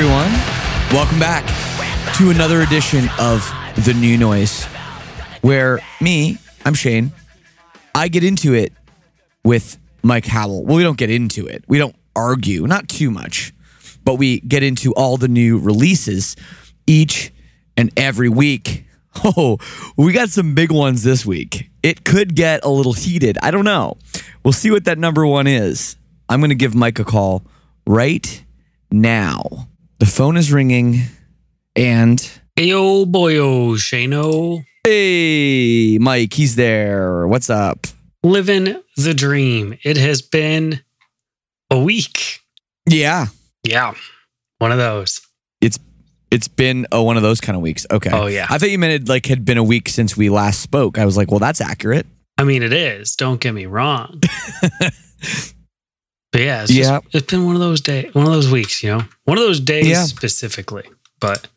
Everyone. Welcome back to another edition of The New Noise, where me, I'm Shane, I get into it with Mike Howell. Well, we don't get into it, we don't argue, not too much, but we get into all the new releases each and every week. Oh, we got some big ones this week. It could get a little heated. I don't know. We'll see what that number one is. I'm going to give Mike a call right now. The phone is ringing, and Ayo boyo, Shano. hey, Mike, he's there. What's up? Living the dream. It has been a week. Yeah, Yeah. One of those. it's it's been oh, one of those kind of weeks. Okay. Oh, yeah. I thought you meant it like had been a week since we last spoke. I was like, well, that's accurate. I mean, it is. Don't get me wrong. but yeah, it's, Yeah. just, it's been one of those days, one of those weeks, you know, one of those days Yeah. specifically. But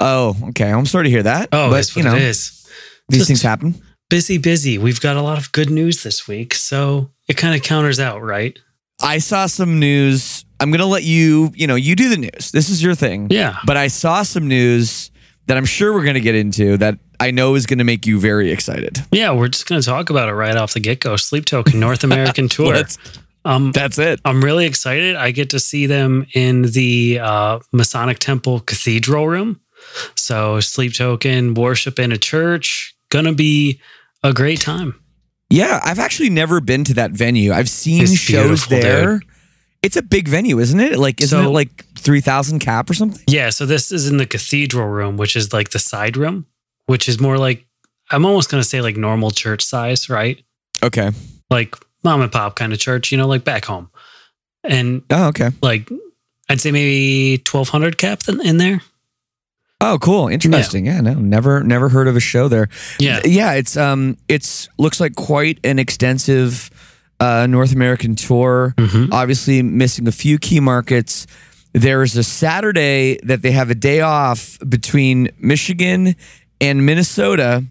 Oh, okay. I'm sorry to hear that. oh, but you know, it is. these Just- things happen. Busy, busy. We've got a lot of good news this week, so it kind of counters out, right? I saw some news. I'm gonna let you. You know, you do the news. This is your thing. Yeah. But I saw some news that I'm sure we're gonna get into that I know is gonna make you very excited. Yeah, we're just going to talk about it right off the get go. Sleep Token North American Tour. Let's- Um, That's it. I'm really excited. I get to see them in the uh, Masonic Temple Cathedral room. So, sleep token, worship in a church. Gonna be a great time. Yeah, I've actually never been to that venue. I've seen It's shows there. It's a big venue, isn't it? Like, isn't So- it like three thousand cap or something? Yeah. So, this is in the cathedral room, which is like the side room, which is more like, I'm almost gonna say like normal church size, right? Okay. Like mom and pop kind of church, you know, like back home. And Oh, okay. like, I'd say maybe 1200 cap in in there. Oh, cool. Interesting. Yeah. no, never, never heard of a show there. Yeah. yeah. It's um, it's looks like quite an extensive uh, North American tour. Mhm. Obviously, missing a few key markets. There's a Saturday that they have a day off between Michigan and Minnesota.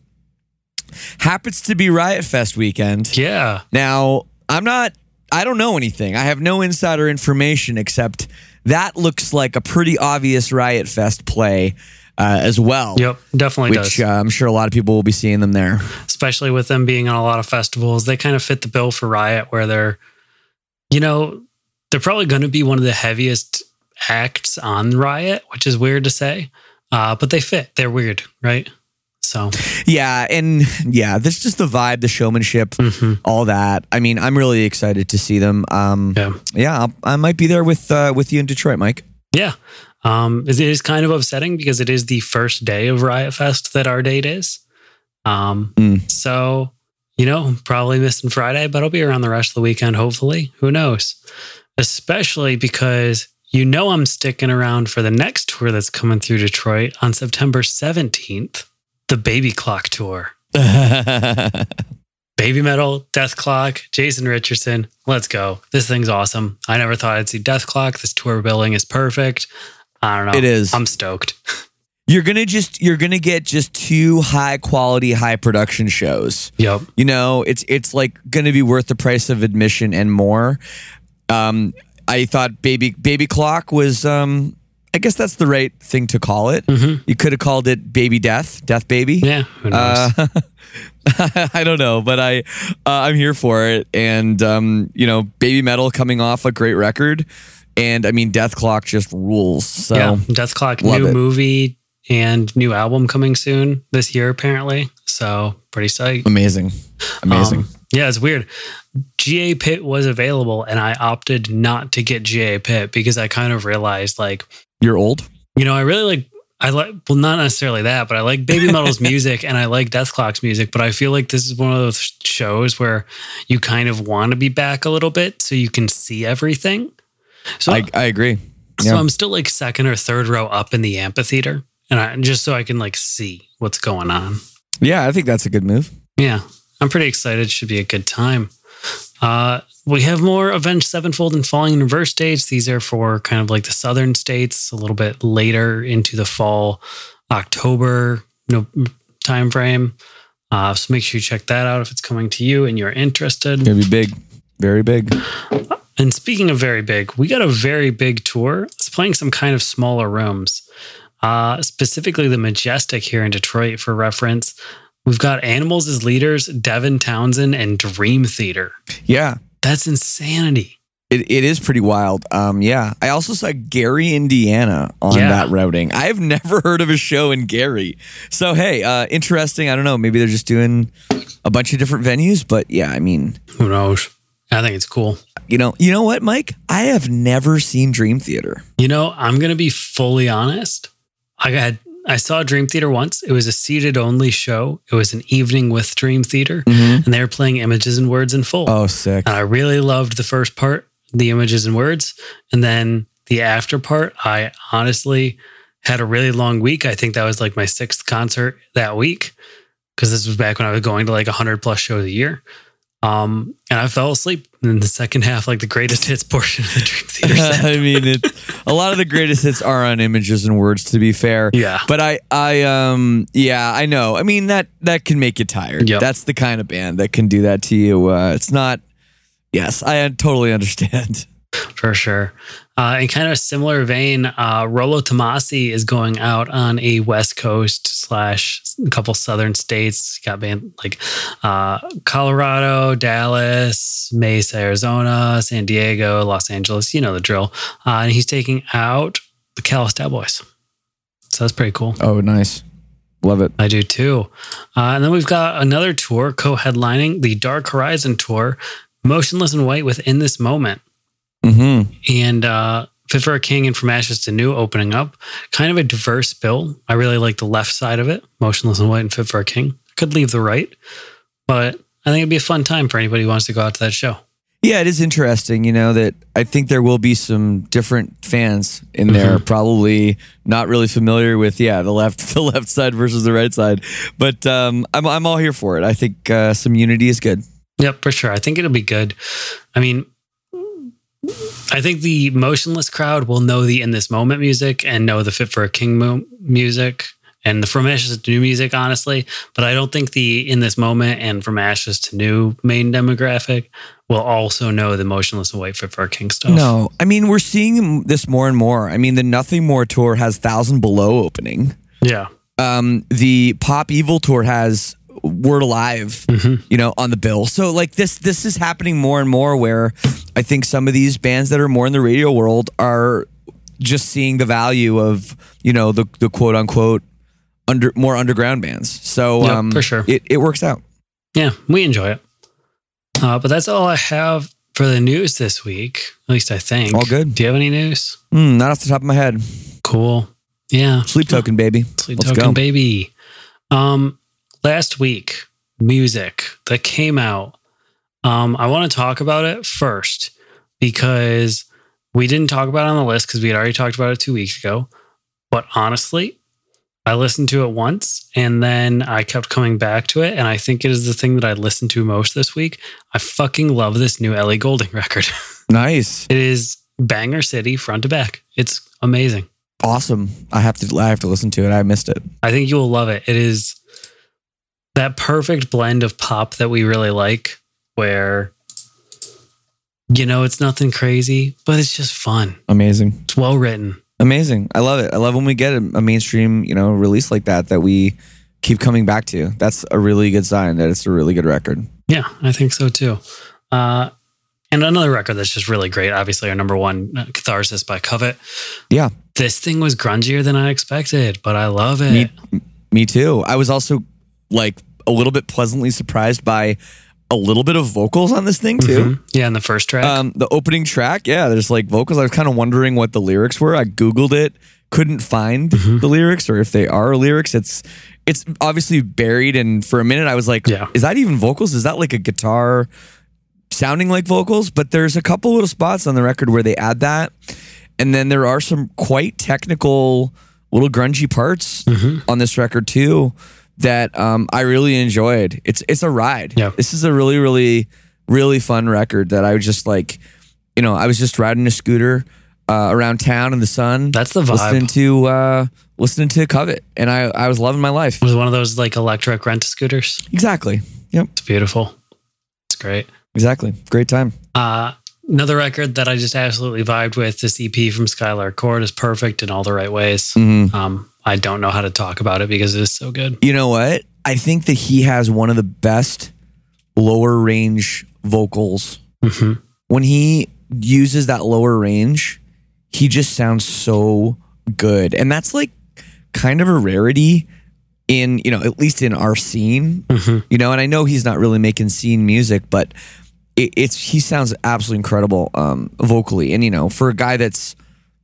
Happens to be Riot Fest weekend. Yeah. Now, I'm not, I don't know anything. I have no insider information except that looks like a pretty obvious Riot Fest play uh, as well. Yep. Definitely does. Which uh, I'm sure a lot of people will be seeing them there. especially with them being on a lot of festivals. They kind of fit the bill for Riot, where they're, you know, they're probably going to be one of the heaviest acts on Riot, which is weird to say, uh, but they fit. They're weird, right? So Yeah, and yeah, this is just the vibe, the showmanship, all that. I mean, I'm really excited to see them. Um, yeah, yeah, I'll, I might be there with uh, with you in Detroit, Mike. yeah. Um, it is kind of upsetting because it is the first day of Riot Fest that our date is. Um, Mm. so you know, probably missing Friday, but I'll be around the rest of the weekend. Hopefully, who knows? Especially because you know I'm sticking around for the next tour that's coming through Detroit on September 17th, the Baby Clock tour. Baby Metal, Dethklok, Jason Richardson. Let's go. This thing's awesome. I never thought I'd see Dethklok. This tour billing is perfect. I don't know. It is. I'm stoked. you're gonna just you're gonna get just two high quality, high production shows. Yep. You know, it's it's like gonna be worth the price of admission and more. Um, I thought baby baby clock was um I guess that's the right thing to call it. You could have called it baby death, death baby. Mm-hmm. Yeah. Who knows? Uh, I don't know, but I uh, I'm here for it, and um, you know, Baby Metal coming off a great record, and I mean, Dethklok just rules. So yeah. Dethklok, new it. movie and new album coming soon this year, apparently. So pretty psyched. amazing, amazing. Um, yeah, it's weird. GA Pit was available, and I opted not to get GA Pit because I kind of realized, like, You're old. you know, I really like. I like, well, not necessarily that, but I like Baby Metal's music and I like Dethklok's music. But I feel like this is one of those shows where you kind of want to be back a little bit so you can see everything. So, I I agree. so. I'm still like second or third row up in the amphitheater, and I just so I can like see what's going on. Yeah, I think that's a good move. Yeah, I'm pretty excited. Should be a good time. Uh, we have more Avenged Sevenfold and Falling in Reverse dates. These are for kind of like the southern states, a little bit later into the fall, October no time frame. Uh, so make sure you check that out if it's coming to you and you're interested. Gonna be big, very big. And speaking of very big, we got a very big tour. It's playing some kind of smaller rooms, uh, specifically the Majestic here in Detroit for reference. We've got Animals as leaders, Devin Townsend, and Dream Theater. Yeah, That's insanity. it, it is pretty wild. Um, yeah, I also saw Gary, Indiana on Yeah. that routing. I have never heard of a show in Gary. So hey, uh, interesting. I don't know. Maybe they're just doing a bunch of different venues, but yeah, I mean, Who knows? I think it's cool. you know, you know what, Mike? I have never seen Dream Theater. You know, I'm gonna be fully honest. I had I saw Dream Theater once. It was a seated only show. It was an evening with Dream Theater, mm-hmm. and they were playing images and words in full. Oh, sick. And I really loved the first part, the images and words. And then the after part, I honestly had a really long week. I think that was like my sixth concert that week because this was back when I was going to like 100 plus shows a year. Um, and I fell asleep in the second half, like the greatest hits portion of the Dream Theater set. I mean, it, a lot of the greatest hits are on images and words. To be fair, Yeah. But I, I, um, yeah, I know. I mean that that can make you tired. Yep. That's the kind of band that can do that to you. Uh, it's not. Yes, I totally understand. for sure. Uh, in kind of a similar vein, uh, Rolo Tomassi is going out on a West Coast slash a couple southern states. Got band like uh, Colorado, Dallas, Mesa, Arizona, San Diego, Los Angeles. You know the drill. Uh, and he's taking out the Callous Daoboys. So that's pretty cool. Oh, nice. Love it. I do too. Uh, and then we've got another tour co-headlining the Dark Horizon tour, Motionless in White within this moment Mm-hmm. and uh, Fit for a King and From Ashes to New opening up. Kind of a diverse bill. I really like the left side of it, Motionless in White and Fit for a King. Could leave the right, but I think it'd be a fun time for anybody who wants to go out to that show. Yeah, it is interesting. You know that I think there will be some different fans in there, probably not really familiar with yeah the left the left side versus the right side, but um, I'm I'm all here for it. I think uh, some unity is good. Yep, for sure. I think it'll be good. I mean, I think the motionless crowd will know the in this moment music and know the fit for a king mo- music and the from ashes to new music, honestly. But I don't think the in this moment and from ashes to new main demographic will also know the motionless and white fit for a king stuff. No, I mean we're seeing this more and more. I mean the Nothing More tour has Thousand Below opening. Yeah. Um, the Pop Evil tour has Word Alive, you know, on the bill. So like this, this is happening more and more. Where I think some of these bands that are more in the radio world are just seeing the value of you know the the quote unquote under more underground bands. So Yep, um, for sure. it, it works out. Yeah, we enjoy it. Uh, but that's all I have for the news this week. At least I think. All good. Do you have any news? Mm, not off the top of my head. Cool. Yeah. Sleep token, baby. Sleep Let's Token go. Baby. Um, last week, music that came out. Um, I want to talk about it first because we didn't talk about it on the list because we had already talked about it two weeks ago. But honestly, I listened to it once and then I kept coming back to it. And I think it is the thing that I listened to most this week. I fucking love this new Ellie Goulding record. Nice. it is Banger City front to back. It's amazing. Awesome. I have to I have to listen to it. I missed it. I think you will love it. It is that perfect blend of pop that we really like, where you know it's nothing crazy, but it's just fun. Amazing. It's well written. Amazing. I love it. I love when we get a, a mainstream, you know, release like that that we keep coming back to. That's a really good sign that it's a really good record. Yeah, I think so too. Uh, and another record that's just really great. Obviously, our number one, uh, Catharsis by Covet. Yeah. This thing was grungier than I expected, but I love it. Me, me too. I was also like a little bit pleasantly surprised by a little bit of vocals on this thing too. Mhm. Yeah, in the first track. Um, the opening track, yeah, there's like vocals. I was kind of wondering what the lyrics were. I googled it, couldn't find Mm-hmm. the lyrics or if they are lyrics. It's it's obviously buried, and for a minute I was like, Yeah. is that even vocals? Is that like a guitar sounding like vocals? But there's a couple little spots on the record where they add that, and then there are some quite technical little grungy parts Mm-hmm. on this record too that um, I really enjoyed. It's it's a ride. Yeah. This is a really really really fun record that I was just like, you know, I was just riding a scooter uh, around town in the sun. That's the vibe. listening to uh, listening to Covet, and I I was loving my life. it was one of those like electric rent scooters. Exactly. Yep. It's beautiful. It's great. Exactly. Great time. Uh, another record that I just absolutely vibed with. This EP from Skyler Acord is perfect in all the right ways. Mhm. Um, I don't know how to talk about it because it is so good. You know what? I think that he has one of the best lower range vocals. Mhm. When he uses that lower range, he just sounds so good. And that's like kind of a rarity in, you know, at least in our scene. Mhm. You know, and I know he's not really making scene music, but it, it's he sounds absolutely incredible um vocally. And you know, for a guy that's,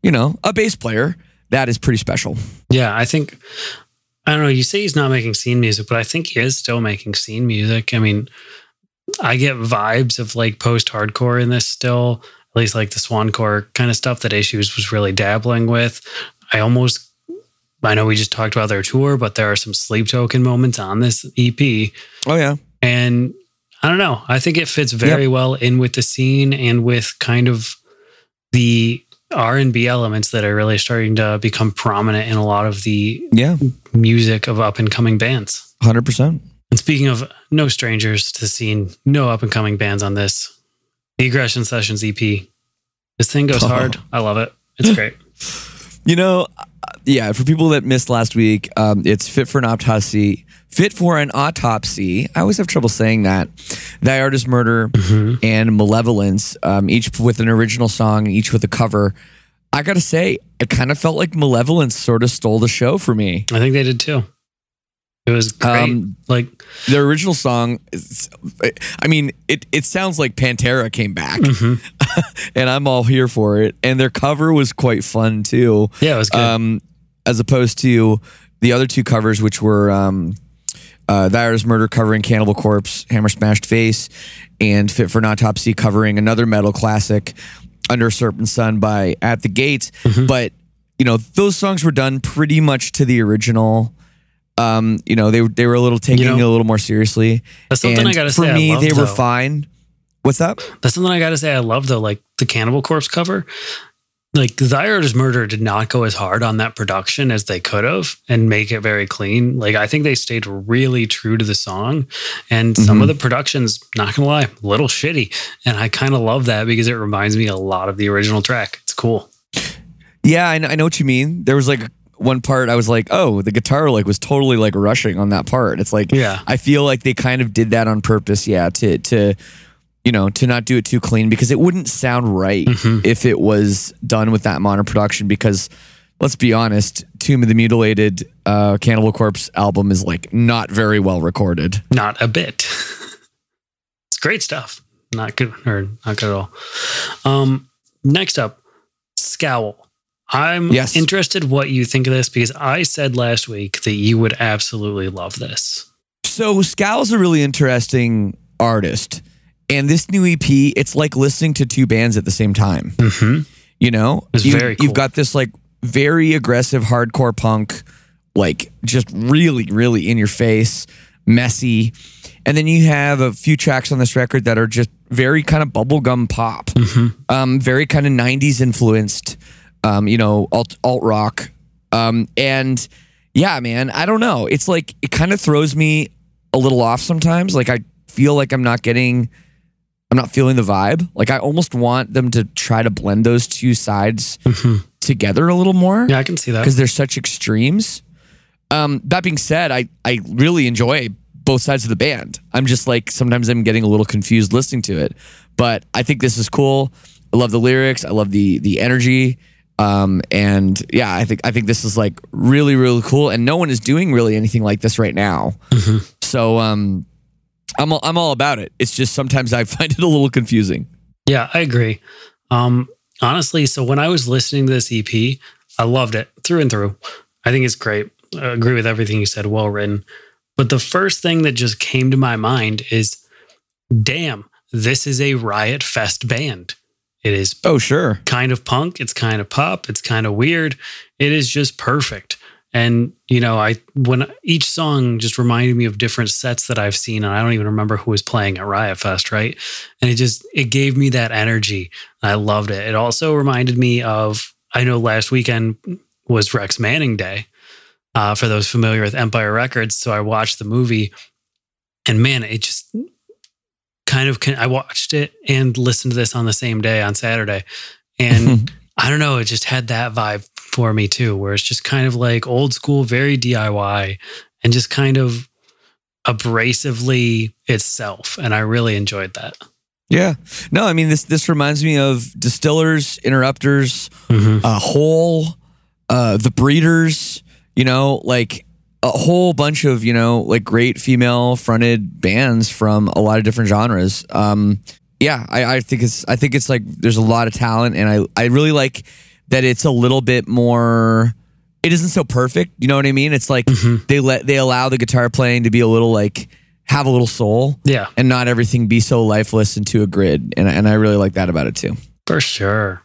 you know, a bass player, that is pretty special. Yeah, I think I don't know. You say he's not making scene music, but I think he is still making scene music. I mean, I get vibes of like post hardcore in this still, at least like the Swancore kind of stuff that Issues was really dabbling with. I almost, I know we just talked about their tour, but there are some sleep token moments on this EP. Oh yeah. And I don't know. I think it fits very well in with the scene and with kind of the R and B elements that are really starting to become prominent in a lot of the Yeah. music of up and coming bands. Hundred percent. And speaking of no strangers to the scene, no up and coming bands on this, the Aggression Sessions EP. This thing goes Oh. hard. I love it. It's great. You know, yeah. For people that missed last week, um, it's fit for an autopsy. Fit for an autopsy. I always have trouble saying that. Thy Art is Murder and Malevolence, um, each with an original song, each with a cover. I gotta say, it kind of felt like Malevolence sort of stole the show for me. I think they did too. It was great. Um, like, The original song, is, I mean, it it sounds like Pantera came back, mhm. and I'm all here for it. And their cover was quite fun too. yeah, it was good. um, as opposed to the other two covers, which were um, uh, Murder covering Cannibal Corpse, Hammer Smashed Face, and Fit for an Autopsy covering another metal classic, Under a Serpent Sun by At the Gates. Mm-hmm. But you know, those songs were done pretty much to the original. Um, you know, they they were a little taking You know, it a little more seriously. that's something and I gotta for say I me, love, they were though. fine. What's that? That's something I gotta say I love though. Like the Cannibal Corpse cover, like Thy Art is Murder did not go as hard on that production as they could have and make it very clean. Like I think they stayed really true to the song, and some of the productions, not gonna lie, a little shitty, and I kind of love that because it reminds me a lot of the original track. It's cool. Yeah, I know, I know what you mean. There was like one part I was like, oh, the guitar like was totally like rushing on that part. It's like, Yeah. I feel like they kind of did that on purpose. Yeah, to to you know to not do it too clean because it wouldn't sound right Mm-hmm. if it was done with that of production. Because let's be honest, Tomb of the Mutilated uh, Cannibal Corpse album is like not very well recorded. Not a bit. it's great stuff. Not good or not good at all. Um, next up, Scowl. I'm Yes. interested what you think of this because I said last week that you would absolutely love this. So Scowl's a really interesting artist, and this new EP, it's like listening to two bands at the same time. Mm-hmm. You know, It's you, very cool. You've got this like very aggressive hardcore punk, like just really, really in your face, messy, and then you have a few tracks on this record that are just very kind of bubblegum pop, um, very kind of '90s influenced, um, you know, alt alt rock, um, and yeah, man, I don't know. It's like it kind of throws me a little off sometimes. Like I feel like I'm not getting I'm not feeling the vibe. Like I almost want them to try to blend those two sides together a little more Yeah, I can see that. because they're such extremes. Um, that being said, I I really enjoy both sides of the band. I'm just like sometimes I'm getting a little confused listening to it, but I think this is cool. I love the lyrics. I love the the energy. Um, and yeah, I think I think this is like really really cool. And no one is doing really anything like this right now. So um, I'm all, I'm all about it. It's just sometimes I find it a little confusing. Yeah, I agree. Um, honestly, so when I was listening to this EP, I loved it through and through. I think it's great. I agree with everything you said, well written. But the first thing that just came to my mind is damn, this is a Riot Fest band. It is Oh sure. kind of punk, it's kind of pop, it's kind of weird. It is just perfect. And you know, I when each song just reminded me of different sets that I've seen, and I don't even remember who was playing at Riot Fest, right? And it just it gave me that energy. I loved it. It also reminded me of I know last weekend was Rex Manning Day. Uh, for those familiar with Empire Records, so I watched the movie, and man, it just kind of I watched it and listened to this on the same day on Saturday, and I don't know, it just had that vibe for me too, where it's just kind of like old school, very DIY, and just kind of abrasively itself, and I really enjoyed that. Yeah. No, I mean this this reminds me of Distillers, Interrupters, uh, Hole, uh, The Breeders, you know, like a whole bunch of, you know, like great female fronted bands from a lot of different genres. Um, yeah, I, I think it's I think it's like there's a lot of talent and I, I really like that it's a little bit more it isn't so perfect. You know what I mean? It's like they let they allow the guitar playing to be a little like have a little soul Yeah, and not everything be so lifeless into a grid. And, and I really like that about it too. for sure.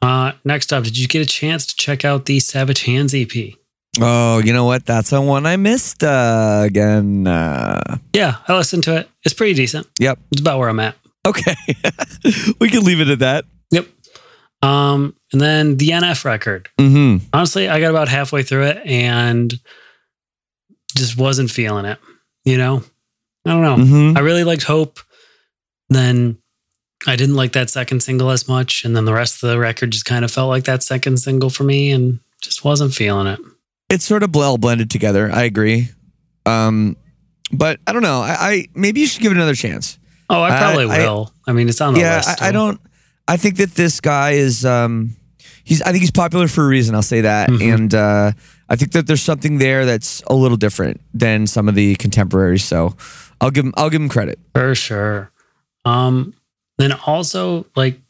Uh, next up, did you get a chance to check out the Savage Hands EP? Oh, you know what? That's the one I missed uh, again. Uh, Yeah, I listened to it. It's pretty decent. yep. It's about where I'm at. Okay. we can leave it at that. Yep. Um, and then the NF record. Mm-hmm. honestly, I got about halfway through it and just wasn't feeling it. You know, I don't know. Mm-hmm. I really liked Hope. Then I didn't like that second single as much, and then the rest of the record just kind of felt like that second single for me, and just wasn't feeling it. It's sort of well blended together. I agree. Um, but I don't know. I, I maybe you should give it another chance. Oh, I I- probably I- will. I mean, it's on the yeah, list. I, I don't. I think that this guy is. Um, he's. I think he's popular for a reason. I'll say that. Mhm. And uh, I think that there's something there that's a little different than some of the contemporaries. So I'll give him. I'll give him credit. for sure. Um, then also, like,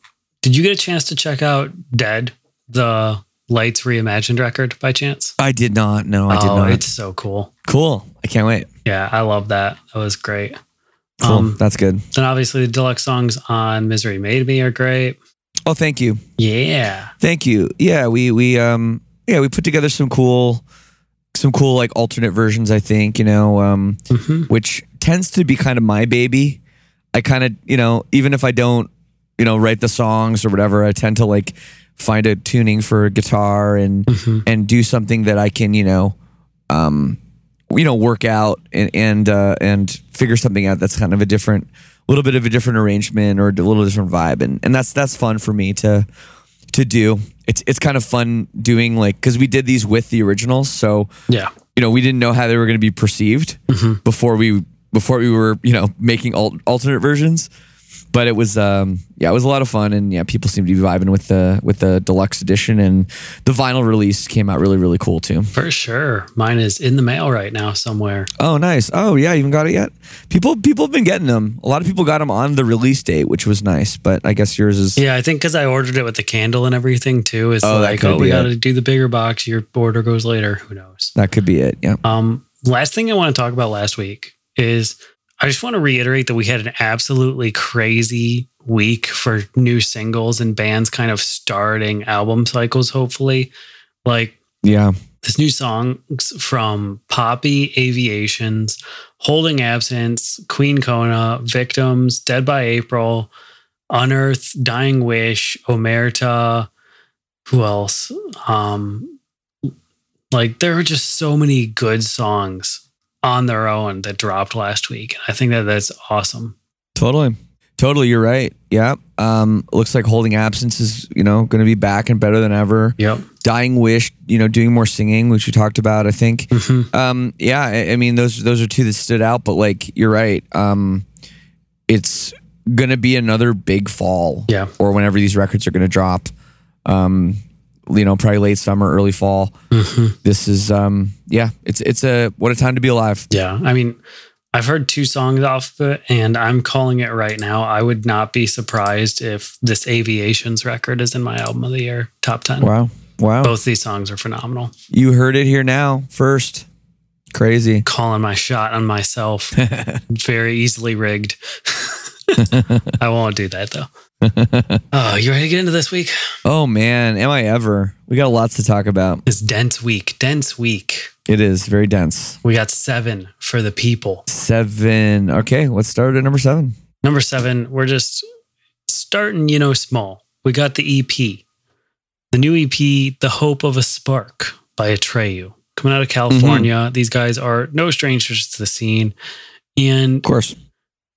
did you get a chance to check out Dead, the Lights Reimagined record by chance? I did not. No, I did oh, not. it's so cool. cool. I can't wait. Yeah, I love that. That was great. Cool. Um, That's good. then obviously the deluxe songs on Misery Made Me are great. Oh, thank you. Yeah. Thank you. Yeah, we we um yeah we put together some cool some cool like alternate versions. I think you know um Mhm. which tends to be kind of my baby. I kind of you know even if I don't you know write the songs or whatever, I tend to like find a tuning for a guitar and Mhm. and do something that I can you know um you know work out and and uh, and figure something out that's kind of a different little bit of a different arrangement or a little different vibe and and that's that's fun for me to to do. It's it's kind of fun doing like because we did these with the originals, so Yeah. you know we didn't know how they were going to be perceived Mhm. before we before we were you know making al- alternate versions. But it was um yeah it was a lot of fun and yeah people seem to be vibing with the with the deluxe edition and the vinyl release came out really really cool too For sure. Mine is in the mail right now somewhere. oh nice oh yeah you even got it yet people people have been getting them a lot of people got them on the release date which was nice but i guess yours is Yeah, I think because I ordered it with the candle and everything too. It's Oh, like, oh, we got to do the bigger box. Your order goes later. Who knows? that could be it yeah Um, last thing I want to talk about last week is I just want to reiterate that we had an absolutely crazy week for new singles and bands kind of starting album cycles, hopefully. Like yeah this new song from Poppy Aviations, Holding Absence, Queen Kona, Victims, Dead by April, Unearth, Dying Wish, Omerta, who else? Um like there are just so many good songs on their own that dropped last week. I think that that's awesome. Totally. Totally, you're right. Yeah. Um, looks like Holding Absence is, you know, going to be back and better than ever. Yep. Dying Wish, you know, doing more singing, which we talked about, I think. Mhm. Um, yeah, I, I mean, those those are two that stood out, but like, you're right. Um, it's going to be another big fall. Yeah. Or whenever these records are going to drop. Um, you know, probably late summer, early fall. Mhm. This is, um, yeah, it's it's a what a time to be alive. Yeah. I mean, I've heard two songs off of it and I'm calling it right now. I would not be surprised if this Aviations record is in my album of the year top 10. Wow, wow. Both these songs are phenomenal. You heard it here now, first. Crazy. Calling my shot on myself. Very easily rigged. I won't do that though. Oh, you ready to get into this week? Oh man, am I ever? We got lots to talk about. It's dense week. Dense week. It is very dense. We got seven for the people. Seven. Okay, let's start at number seven. Number seven, we're just starting, you know, small. We got the EP, the new EP, The Hope of a Spark by Atreyu. Coming out of California. Mm-hmm. These guys are no strangers to the scene. And, Of course.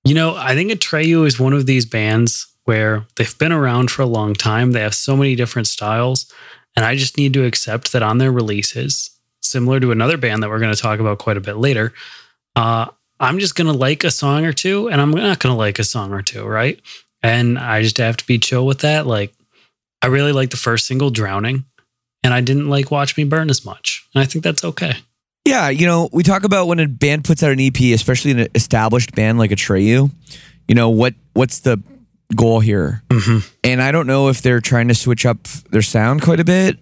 you know, I think Atreyu is one of these bands where they've been around for a long time. They have so many different styles. And I just need to accept that on their releases, similar to another band that we're going to talk about quite a bit later, uh, I'm just going to like a song or two and I'm not going to like a song or two, right? And I just have to be chill with that. Like, I really like the first single, Drowning, and I didn't like Watch Me Burn as much. And I think that's okay. Yeah, you know, we talk about when a band puts out an EP, especially an established band like Atreyu. You know what? What's the goal here? Mhm. And I don't know if they're trying to switch up their sound quite a bit.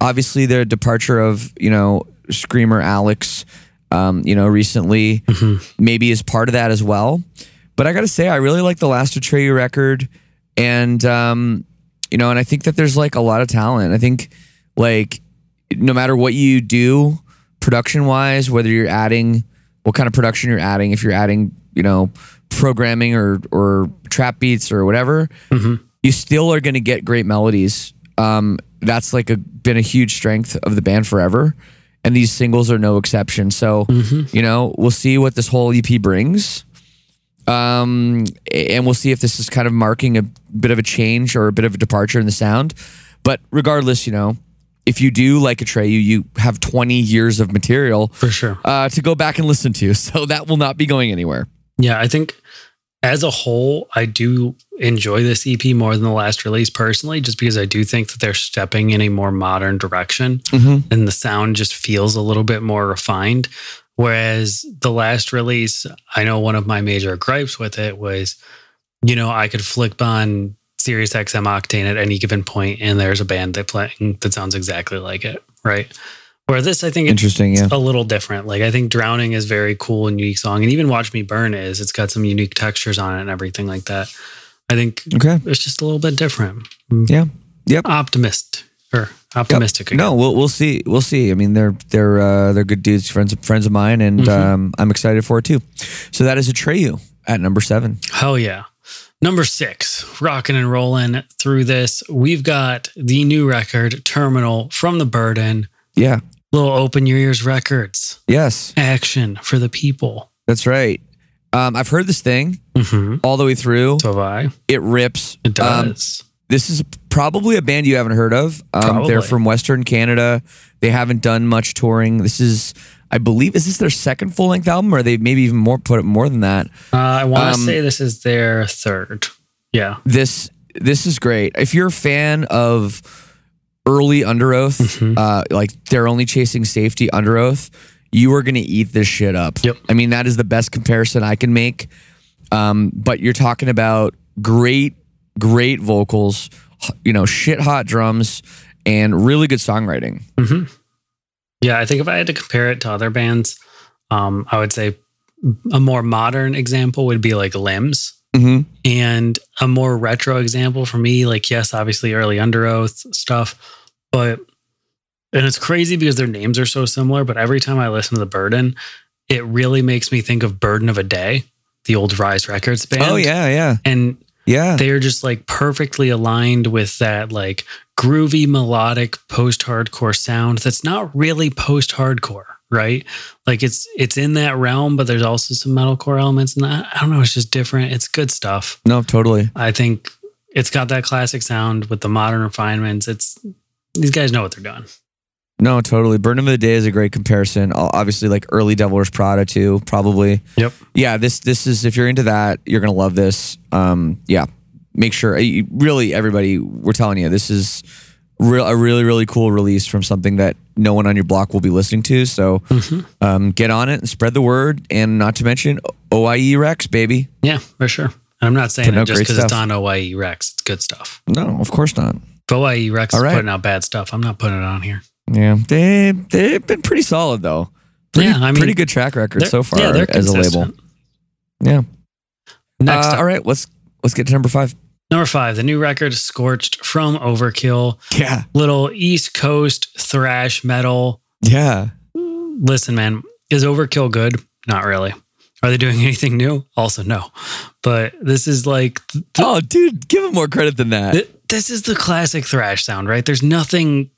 Obviously, the departure of you know screamer Alex, um, you know, recently Mhm. maybe is part of that as well. But I got to say, I really like the last Atreyu record, and um, you know, and I think that there's like a lot of talent. I think like no matter what you do production wise, whether you're adding what kind of production you're adding, if you're adding, you know, programming or or trap beats or whatever, Mhm. you still are going to get great melodies. Um, that's like a been a huge strength of the band forever, and these singles are no exception. So you know, we'll see what this whole EP brings. Um, and we'll see if this is kind of marking a bit of a change or a bit of a departure in the sound. But regardless, you know, if you do like Atreyu, you have 20 years of material For sure. uh, to go back and listen to. So that will not be going anywhere. Yeah, I think as a whole, I do enjoy this EP more than the last release personally, just because I do think that they're stepping in a more modern direction Mm-hmm. and the sound just feels a little bit more refined. Whereas the last release, I know one of my major gripes with it was, you know, I could flip on Sirius XM Octane at any given point and there's a band that playing that sounds exactly like it, right? Where this, I think, it's Interesting. Yeah. a little different. Like I think Drowning is very cool and unique song, and even Watch Me Burn is. It's got some unique textures on it and everything like that. I think Okay. it's just a little bit different. Yeah. Yep. Optimist or optimistic. again. No, we'll we'll see. We'll see. I mean, they're they're uh, they're good dudes, friends friends of mine, and Mhm. um, I'm excited for it too. So that is Atreyu at number seven. Hell yeah. Number six, rocking and rolling through this. We've got the new record, Terminal from the Burden. Yeah. Little Open Your Ears Records. Yes, Action for the people. that's right. Um, I've heard this thing Mm-hmm. all the way through. So have I. It rips. It Um, does. this is probably a band you haven't heard of. Um, they're from Western Canada. They haven't done much touring. This is, I believe, is this their second full length album, or they maybe even more put it more than that? Uh, I want to um, say this is their third. Yeah. this this is great. If you're a fan of early Under Oath, Mhm. uh, like they're only chasing safety Under Oath, you are going to eat this shit up. Yep. I mean, that is the best comparison I can make. Um, but you're talking about great, great vocals, you know, shit hot drums, and really good songwriting. hmm Yeah, I think if I had to compare it to other bands, um, I would say a more modern example would be like Limbs. Mm-hmm. And a more retro example for me, like, yes, obviously early Under Oath stuff, but, and it's crazy because their names are so similar, but every time I listen to The Burden, it really makes me think of Burden of a Day, the old Rise Records band. Oh yeah, yeah, And yeah. they're just like perfectly aligned with that like groovy melodic post-hardcore sound that's not really post-hardcore right like it's it's in that realm but there's also some metalcore elements and I, I don't know it's just different it's good stuff no, totally. i think it's got that classic sound with the modern refinements it's these guys know what they're doing No, totally. Burn of the Day is a great comparison. Obviously, like early Devil Wears Prada too, probably. Yep. Yeah, this this is if you're into that, you're gonna love this. Um, yeah, make sure. Really, everybody, we're telling you, this is real a really really cool release from something that no one on your block will be listening to. So, Mhm. um, get on it and spread the word. And not to mention OYE Recs, baby. yeah for sure and i'm not saying it just because it's on OYE Recs it's good stuff No, of course not. if OYE Recs All is right. putting out bad stuff i'm not putting it on here Yeah, they they've been pretty solid though. Pretty, Yeah, I mean, pretty good track record so far yeah, as a label. Yeah. next Uh, all right, let's let's get to number five. Number five, the new record Scorched from Overkill. Yeah. Little East Coast thrash metal. Yeah. Listen, man, is Overkill good? Not really. Are they doing anything new? Also, no. But this is like, th- Oh, dude, give him more credit than that. th- this is the classic thrash sound, right? There's nothing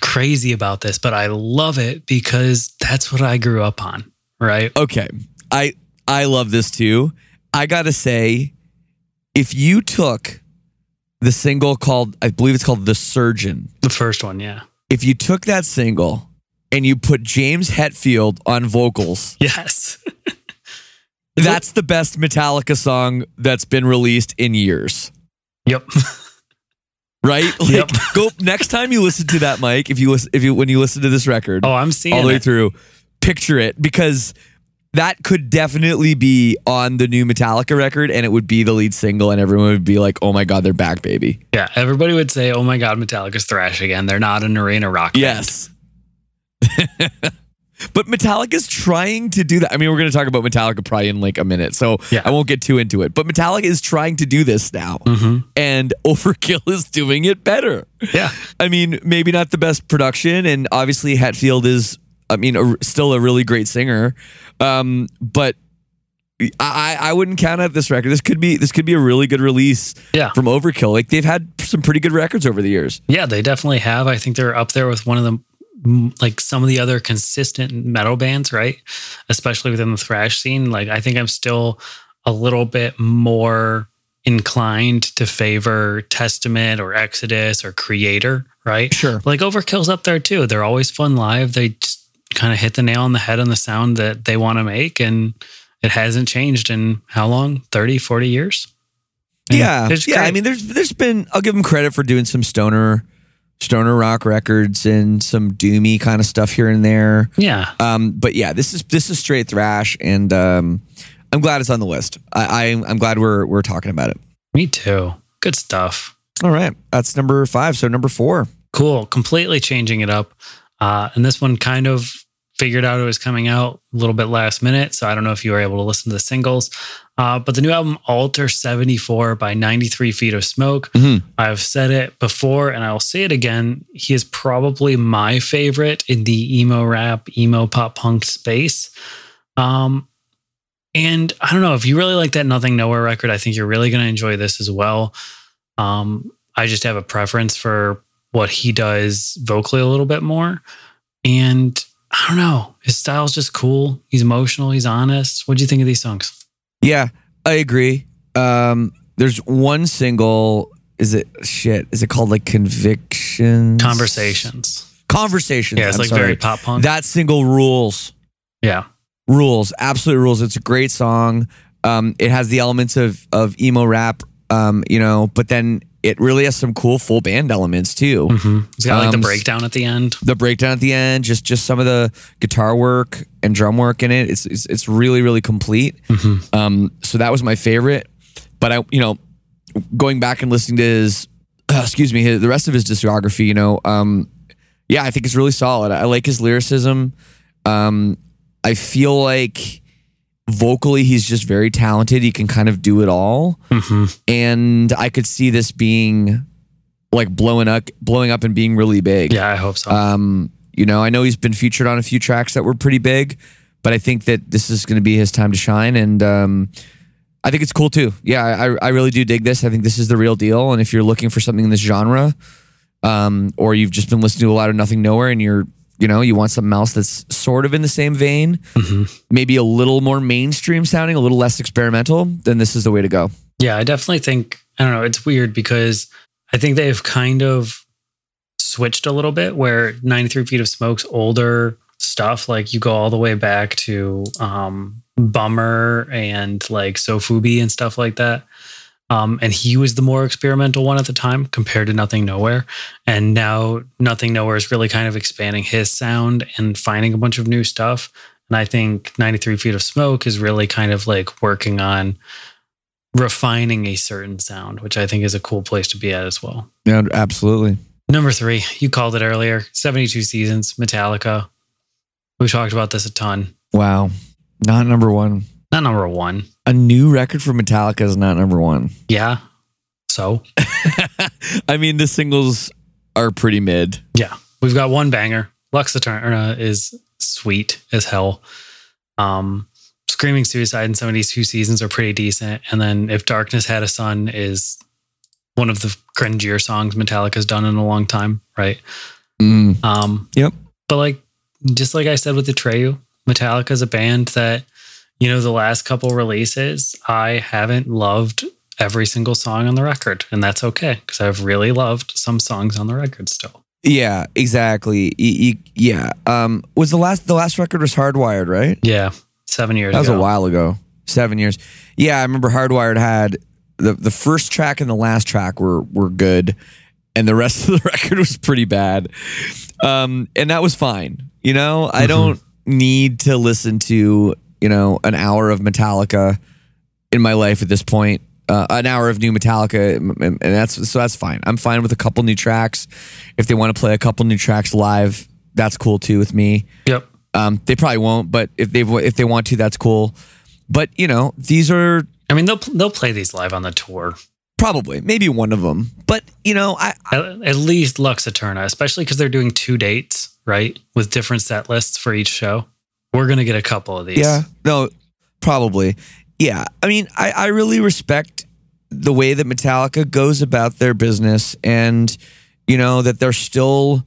crazy about this, but I love it because that's what I grew up on, right? Okay. I I love this too. I got to say if you took the single called I believe it's called The Surgeon. The first one, yeah. If you took that single and you put James Hetfield on vocals, Yes. that's the best Metallica song that's been released in years. yep. Right? Like Yep. go next time you listen to that Mike, if you listen if you when you listen to this record, Oh, I'm seeing all the way it. through. Picture it because that could definitely be on the new Metallica record and it would be the lead single and everyone would be like, "Oh my god, they're back, baby." Yeah. Everybody would say, oh my God, Metallica's thrash again. They're not an arena rock band. Yes. but Metallica's trying to do that. I mean, we're going to talk about Metallica probably in like a minute, so Yeah. I won't get too into it. But Metallica is trying to do this now, hmm and Overkill is doing it better. Yeah. I mean, maybe not the best production, and obviously Hetfield is, I mean, a, still a really great singer, um, but I, I wouldn't count out this record. This could be this could be a really good release Yeah. from Overkill. Like they've had some pretty good records over the years. Yeah, they definitely have. I think they're up there with one of the like some of the other consistent metal bands, right? Especially within the thrash scene. Like I think I'm still a little bit more inclined to favor Testament or Exodus or Kreator, right? Sure. Like Overkill's up there too. They're always fun live. They just kind of hit the nail on the head on the sound that they want to make and it hasn't changed in how long? 30, 40 years? And Yeah, yeah. I mean, there's there's been I'll give them credit for doing some stoner stoner rock records and some doomy kind of stuff here and there. yeah. Um, but yeah, this is this is straight thrash, and um, I'm glad it's on the list. I, I I'm glad we're we're talking about it. Me too. Good stuff. All right, that's number five. So number four. Cool. Completely changing it up. Uh, and this one kind of figured out it was coming out a little bit last minute. So I don't know if you were able to listen to the singles. Uh, but the new album, Alter 74 by 93 Feet of Smoke. Mhm. I've said it before and I will say it again. He is probably my favorite in the emo rap, emo pop punk space. Um, and I don't know if you really like that Nothing Nowhere record, I think you're really going to enjoy this as well. Um, I just have a preference for what he does vocally a little bit more. And I don't know, his style's just cool. He's emotional, he's honest. What do you think of these songs? Yeah, I agree. Um, there's one single. Is it shit? Is it called like Convictions? Conversations. Conversations. Yeah, it's I'm like sorry. very pop punk. That single rules. yeah. rules absolute rules it's a great song um it has the elements of of emo rap Um, you know, but then it really has some cool full band elements too. It's got like Um, the breakdown at the end. The breakdown at the end, just just some of the guitar work and drum work in it. It's it's, it's really really complete. Um, so that was my favorite. But I, you know, going back and listening to his, uh, excuse me, his, the rest of his discography, you know, um, yeah, I think it's really solid. I like his lyricism. Um, I feel like vocally he's just very talented. He can kind of do it all, and I could see this being like blowing up, blowing up, and being really big. Yeah, I hope so. Um, you know, I know he's been featured on a few tracks that were pretty big, but I think that this is going to be his time to shine, and um, I think it's cool too. Yeah, I, I really do dig this. I think this is the real deal, and if you're looking for something in this genre, um, or you've just been listening to a lot of Nothing Nowhere, and you're you know you want something else that's sort of in the same vein, maybe a little more mainstream sounding, a little less experimental, then this is the way to go. Yeah, I definitely think I don't know. It's weird because I think they've kind of switched a little bit. Where 93 Feet of Smoke's older stuff, like you go all the way back to um, Bummer and like Sofubi and stuff like that. Um, and he was the more experimental one at the time compared to Nothing Nowhere. And now Nothing Nowhere is really kind of expanding his sound and finding a bunch of new stuff. And I think 93 Feet of Smoke is really kind of like working on refining a certain sound, which I think is a cool place to be at as well. Yeah, absolutely. Number three, you called it earlier 72 seasons, Metallica. We've talked about this a ton. Wow, not number one. Not number one. A new record for Metallica is not number one. Yeah. So, I mean, the singles are pretty mid. yeah, we've got one banger. Lux Æterna is sweet as hell. Um, Screaming Suicide and 72 seasons are pretty decent. And then If Darkness Had a Son is one of the cringier songs Metallica's done in a long time, right? Mm. Um, Yep. But like, just like I said with the Atreyu, Metallica's a band that, you know, the last couple releases, I haven't loved every single song on the record, and that's okay because I've really loved some songs on the record still. Yeah, exactly. Yeah. Um, was the last the last record was Hardwired, right? Yeah, seven years That was ago. a while ago. Seven years. Yeah, I remember Hardwired had the the first track and the last track were were good, and the rest of the record was pretty bad. Um, and that was fine. You know, I don't need to listen to you know an hour of Metallica in my life at this point. Uh, an hour of new Metallica, and and that's so that's fine. I'm fine with a couple new tracks. If they want to play a couple new tracks live, that's cool too with me. Yep. Um, they probably won't, but if they if they want to, that's cool. But you know, these are I mean, they'll they'll play these live on the tour. probably maybe one of them. But you know, I, I At, at least Lux Æterna, especially because they're doing two dates, right, with different set lists for each show. We're gonna get a couple of these. yeah no probably yeah. I mean, I I really respect the way that Metallica goes about their business, and you know that they're still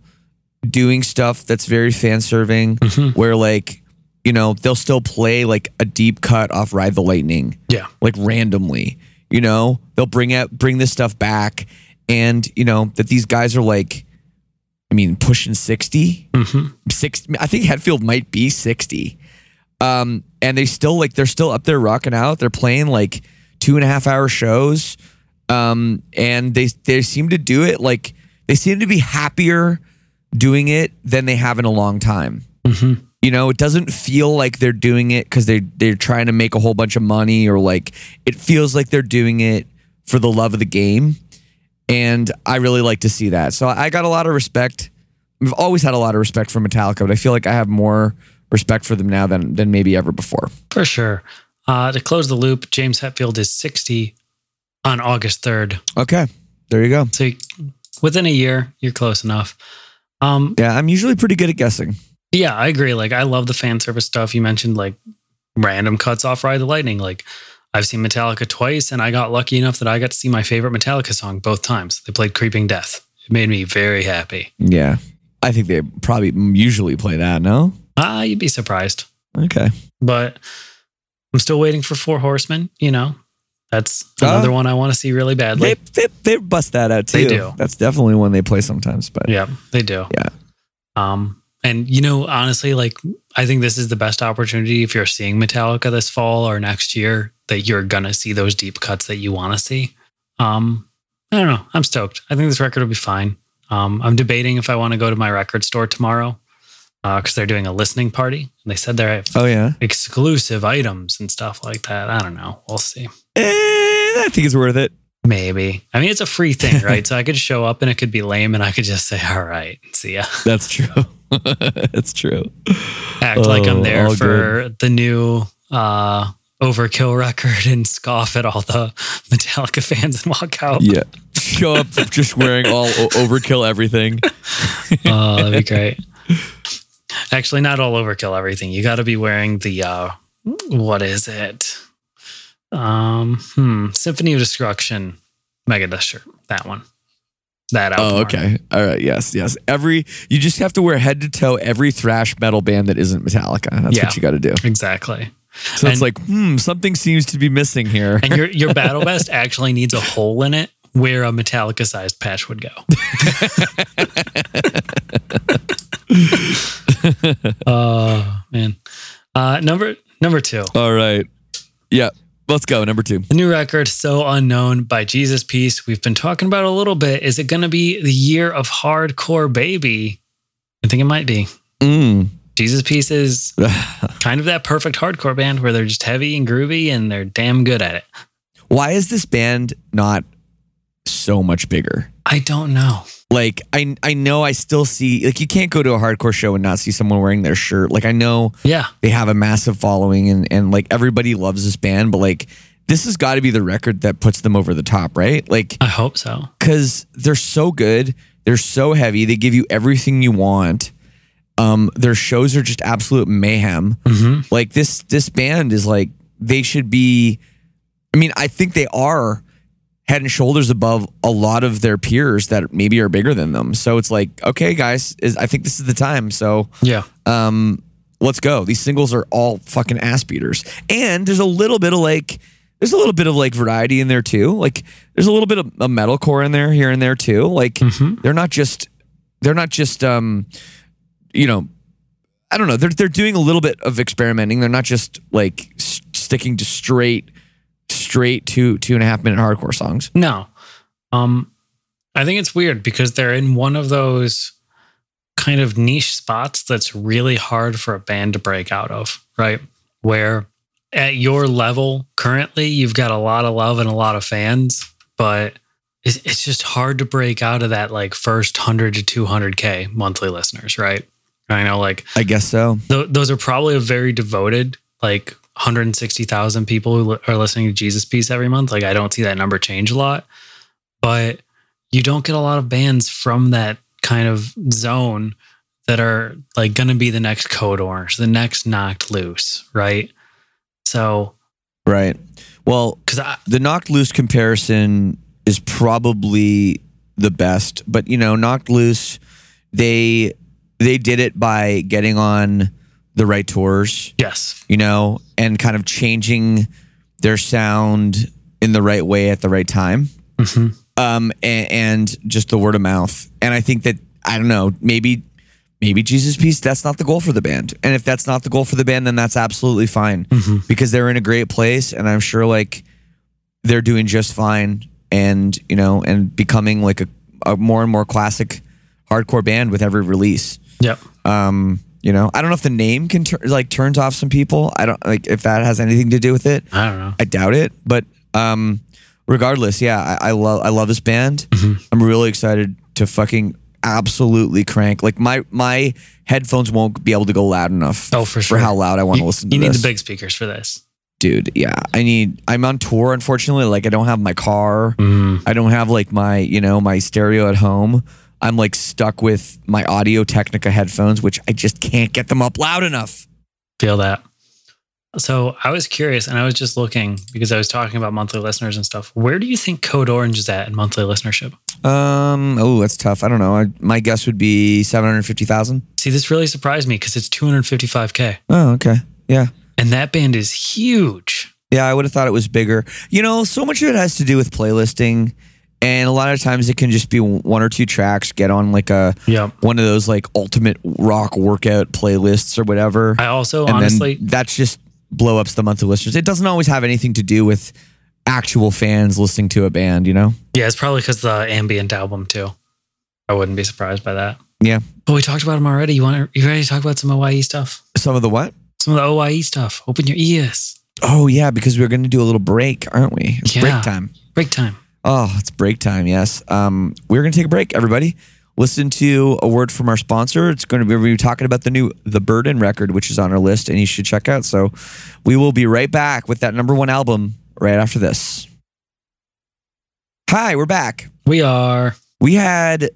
doing stuff that's very fan serving, mm-hmm. where like you know they'll still play like a deep cut off Ride the Lightning. Yeah. like randomly. You know, they'll bring out bring this stuff back, and you know that these guys are like, I mean, pushing 60 Mhm. Six. I think Hetfield might be sixty. Um, and they still like they're still up there rocking out. They're playing like two and a half hour shows. Um, and they they seem to do it like they seem to be happier doing it than they have in a long time. You know, it doesn't feel like they're doing it because they they're trying to make a whole bunch of money or like it feels like they're doing it for the love of the game. And I really like to see that. So I got a lot of respect. I've always had a lot of respect for Metallica, but I feel like I have more respect for them now than than maybe ever before. For sure. Uh, to close the loop, James Hetfield is 60 on August 3rd. Okay. There you go. So you- within a year, you're close enough. Um, Yeah, I'm usually pretty good at guessing. yeah, I agree. Like, I love the fan service stuff. You mentioned like random cuts off Ride the Lightning. Like, I've seen Metallica twice, and I got lucky enough that I got to see my favorite Metallica song both times. They played Creeping Death. It made me very happy. Yeah. I think they probably usually play that, no? Ah, you'd be surprised. Okay. But I'm still waiting for Four Horsemen. You know, that's Ah. another one I want to see really badly. They, they they bust that out too. They do. That's definitely one they play sometimes, but Yeah, they do. Yeah. Um, and you know, honestly, like I think this is the best opportunity if you're seeing Metallica this fall or next year that you're gonna see those deep cuts that you want to see. Um, I don't know. I'm stoked. I think this record will be fine. Um, I'm debating if I want to go to my record store tomorrow because they're doing a listening party. And they said they're Oh yeah. exclusive items and stuff like that. I don't know. We'll see. Eh, I think it's worth it. Maybe. I mean, it's a free thing, right? so I could show up and it could be lame, and I could just say, "All right, see ya." That's true. That's true. Act like I'm Oh, there for the new uh, Overkill record and scoff at all the Metallica fans and walk out. Yeah. Show up just wearing all overkill everything. Oh, that'd be great. Actually, not all overkill everything. You got to be wearing the uh, what is it? Um, hmm, Symphony of Destruction Megadeth shirt. That one. That album. Oh, okay. All right. Yes. Yes. Every you just have to wear head to toe every thrash metal band that isn't Metallica. That's Yeah. what you got to do. Exactly. So it's like, hmm, something seems to be missing here. And your your battle vest actually needs a hole in it where a Metallica sized patch would go. oh man. Uh, number number two. All right. Yeah. Let's go. Number two. The new record, So Unknown by Jesus Piece. We've been talking about a little bit. Is it going to be the year of hardcore baby? I think it might be. Mm. Jesus Piece is kind of that perfect hardcore band where they're just heavy and groovy and they're damn good at it. Why is this band not so much bigger? I don't know. Like I I know I still see like you can't go to a hardcore show and not see someone wearing their shirt. Like I know Yeah. they have a massive following and and like everybody loves this band, but like this has got to be the record that puts them over the top, right? Like I hope so. because they're so good, they're so heavy, they give you everything you want. Um, their shows are just absolute mayhem. hmm Like this this band is like they should be. I mean, I think they are head and shoulders above a lot of their peers that maybe are bigger than them. So it's like, okay, guys, is I think this is the time. So Yeah. um, let's go. These singles are all fucking ass beaters, and there's a little bit of like, there's a little bit of like variety in there too. Like, there's a little bit of a metalcore in there here and there too. Like, Mhm. they're not just, they're not just, um, you know, I don't know. They're they're doing a little bit of experimenting. They're not just like sticking to straight, straight two two and a half minute hardcore songs. No. Um I think it's weird because they're in one of those kind of niche spots that's really hard for a band to break out of, right? Where at your level currently you've got a lot of love and a lot of fans, but it's, it's just hard to break out of that like first 100 to 200k monthly listeners, right? I know like I guess so. th- those are probably a very devoted like 160,000 people who are listening to Jesus Piece every month. Like I don't see that number change a lot, but you don't get a lot of bands from that kind of zone that are like going to be the next Code Orange, the next Knocked Loose, right? So, Right. Well, because the knocked loose comparison is probably the best but you know knocked loose they they did it by getting on the right tours yes, you know and kind of changing their sound in the right way at the right time. Mhm. um and, and just the word of mouth. And i think that i don't know maybe maybe Jesus Piece that's not the goal for the band. And if that's not the goal for the band then that's absolutely fine. Mhm. because they're in a great place and i'm sure like they're doing just fine and you know and becoming like a, a more and more classic hardcore band with every release. Yep, um you know i don't know if the name can tur- like turns off some people i don't like if that has anything to do with it I don't know. i doubt it but um regardless yeah i, I love i love this band Mm-hmm. i'm really excited to fucking absolutely crank like my my headphones won't be able to go loud enough Oh, for sure. for how loud i want to listen to you need this the big speakers for this. dude yeah i need i'm on tour unfortunately like i don't have my car Mm. i don't have like my you know my stereo at home i'm like stuck with my Audio-Technica headphones which i just can't get them up loud enough Feel that. So I was curious and I was just looking because I was talking about monthly listeners and stuff. Where do you think Code Orange is at in monthly listenership? um oh that's tough i don't know I, my guess would be 750000 See, this really surprised me because it's 255K. oh okay yeah And that band is huge. yeah i would have thought it was bigger you know so much of it has to do with playlisting and a lot of times it can just be one or two tracks get on like a Yep. one of those like ultimate rock workout playlists or whatever I also and honestly, that's just blow ups the monthly listeners. It doesn't always have anything to do with actual fans listening to a band, you know? Yeah, it's probably because the ambient album too. I wouldn't be surprised by that. Yeah. But we talked about them already. You want to, you ready to talk about some OYE stuff? Some of the what? Some of the oye stuff. Open your ears. Oh yeah, because we're going to do a little break, aren't we? It's Yeah. break time. Break time. Oh, it's break time. Yes. Um, we're going to take a break, everybody. Listen to a word from our sponsor. It's going to be we're talking about the new The Burden record, which is on our list, and you should check out. So, we will be right back with that number one album right after this. Hi, we're back. We are. We had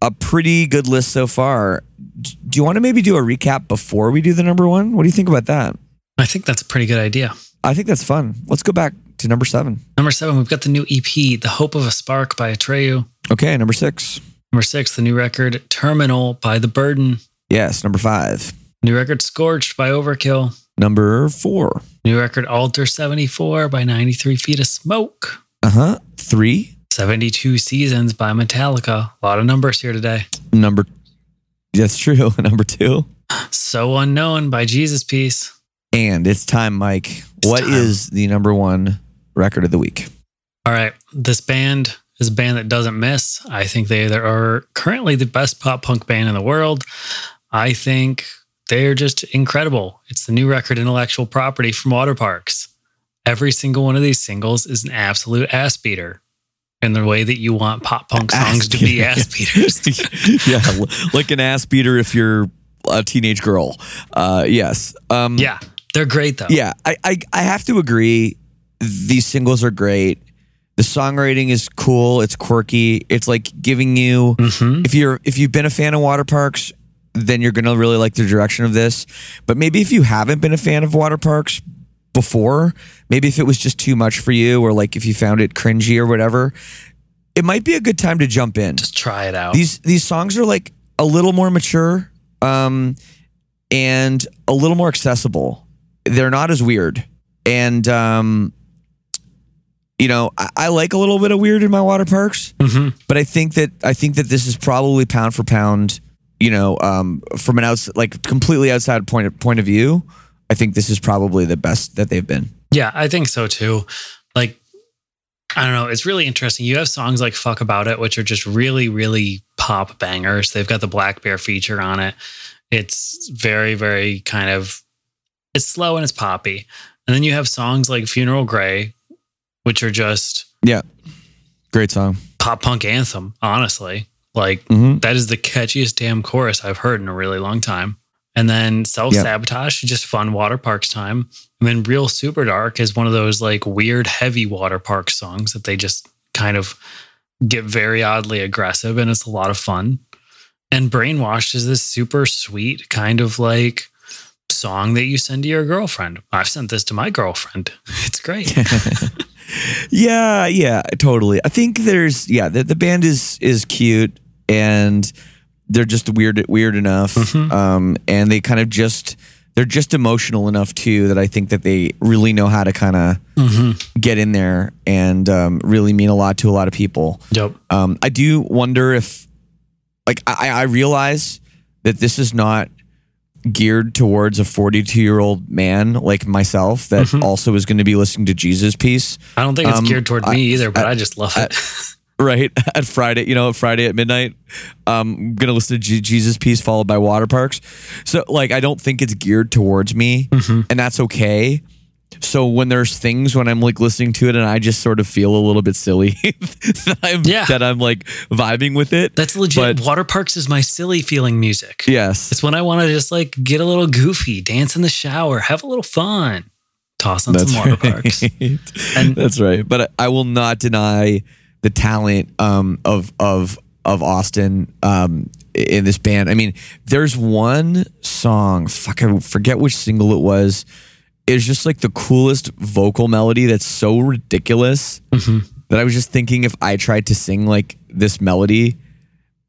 a pretty good list so far. Do you want to maybe do a recap before we do the number one? What do you think about that? I think that's a pretty good idea. I think that's fun. Let's go back to number seven. Number seven, we've got the new EP, The Hope of a Spark by Atreyu. Okay, number six. Number six, the new record, Terminal by The Burden. Yes, number five. New record, Scorched by Overkill. Number four. New record, Alter 74 by 93 Feet of Smoke. Uh huh. Three. 72 Seasons by Metallica. A lot of numbers here today. Number. That's true. number two. So Unknown by Jesus Piece. And it's time, Mike. What is time. the number one record of the week? All right. This band is a band that doesn't miss. I think they are currently the best pop punk band in the world. I think they're just incredible. It's the new record intellectual property from Waterparks. Every single one of these singles is an absolute ass beater in the way that you want pop punk songs to be ass beaters. yeah, like an ass beater if you're a teenage girl. Uh, yes. Um, yeah. They're great though. Yeah, I, I I have to agree. These singles are great. The songwriting is cool. It's quirky. It's like giving you Mhm. if you're if you've been a fan of Waterparks, then you're gonna really like the direction of this. But maybe if you haven't been a fan of Waterparks before, maybe if it was just too much for you, or like if you found it cringy or whatever, it might be a good time to jump in Just try it out. these these songs are like a little more mature um and a little more accessible they're not as weird and um you know I, I like a little bit of weird in my Waterparks Mhm. but i think that i think that this is probably pound for pound you know um from an outside like completely outside point of, point of view i think this is probably the best that they've been Yeah, I think so too. Like, I don't know. It's really interesting. You have songs like Fuck About It, which are just really, really pop bangers. They've got the blackbear feature on it. It's very, very kind of, it's slow and it's poppy. And then you have songs like Funeral Grey, which are just yeah great song pop punk anthem, honestly. Like, hmm that is the catchiest damn chorus I've heard in a really long time. And then Self Sabotage, just fun Waterparks time. And then Real Super Dark is one of those like weird, heavy water park songs that they just kind of get very oddly aggressive and it's a lot of fun. And Brainwashed is this super sweet kind of like song that you send to your girlfriend. I've sent this to my girlfriend. It's great. Yeah, yeah, totally. I think there's yeah, the, the band is is cute and they're just weird weird enough. Mhm. Um and they kind of just they're just emotional enough too that I think that they really know how to kind of Mhm. get in there and um, really mean a lot to a lot of people. Yep. Um, I do wonder if, like, I, I realize that this is not geared towards a 42 year old man like myself that Mhm. also is going to be listening to Jesus piece I don't think it's Um, geared toward I- me either, but I- I, just love it. right at Friday, you know, Friday at midnight. Um, I'm gonna listen to G- Jesus piece followed by Waterparks. So like, I don't think it's geared towards me, Mhm. and that's okay. So when there's things when I'm like listening to it and I just sort of feel a little bit silly that I'm Yeah. that I'm like vibing with it. That's legit. But- Water parks is my silly feeling music. yes, It's when I want to just like get a little goofy, dance in the shower, have a little fun, toss on some Waterparks. And that's right. But I, I will not deny the talent um, of of of Awsten um, in this band. I mean, there's one song. Fuck, I forget which single it was. It's just like the coolest vocal melody that's so ridiculous Mhm. that I was just thinking if I tried to sing like this melody,